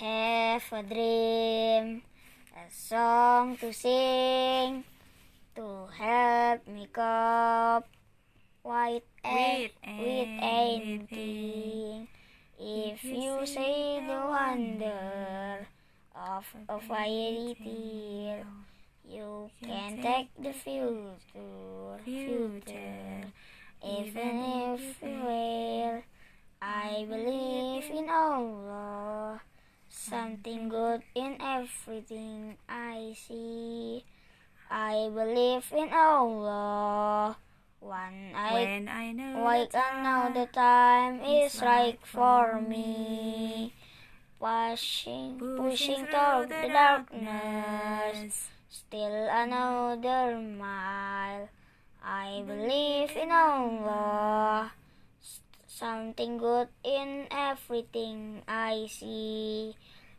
have a dream, a song to sing, to help me cope with, With with anything. If you say the wonder of a fairy tale, you can take the future, future. Even if you fail, I believe in Allah. Something good in everything I see. I believe in Allah. When I When I know wake the up now, the time is right for me. Pushing, pushing toward through the darkness. Still another mile. I believe in Allah. Something good in everything I see.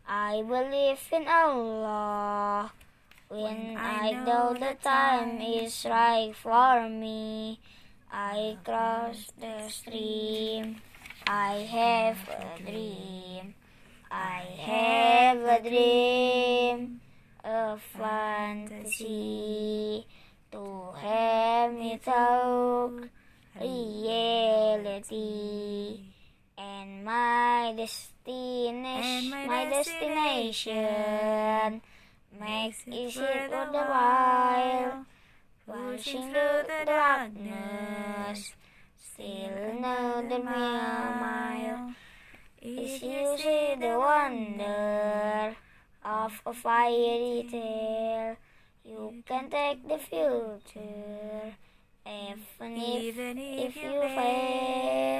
I believe in Allah. When I know the time is right for me, I cross the stream. I have a dream. I have a dream, a fantasy to have me talk reality mm. and my destination, And my my destination. makes it worth the while. Pushing through the darkness, still another mile. If you see the wonder of a fairy tale, you can take the future, even if, if you fail.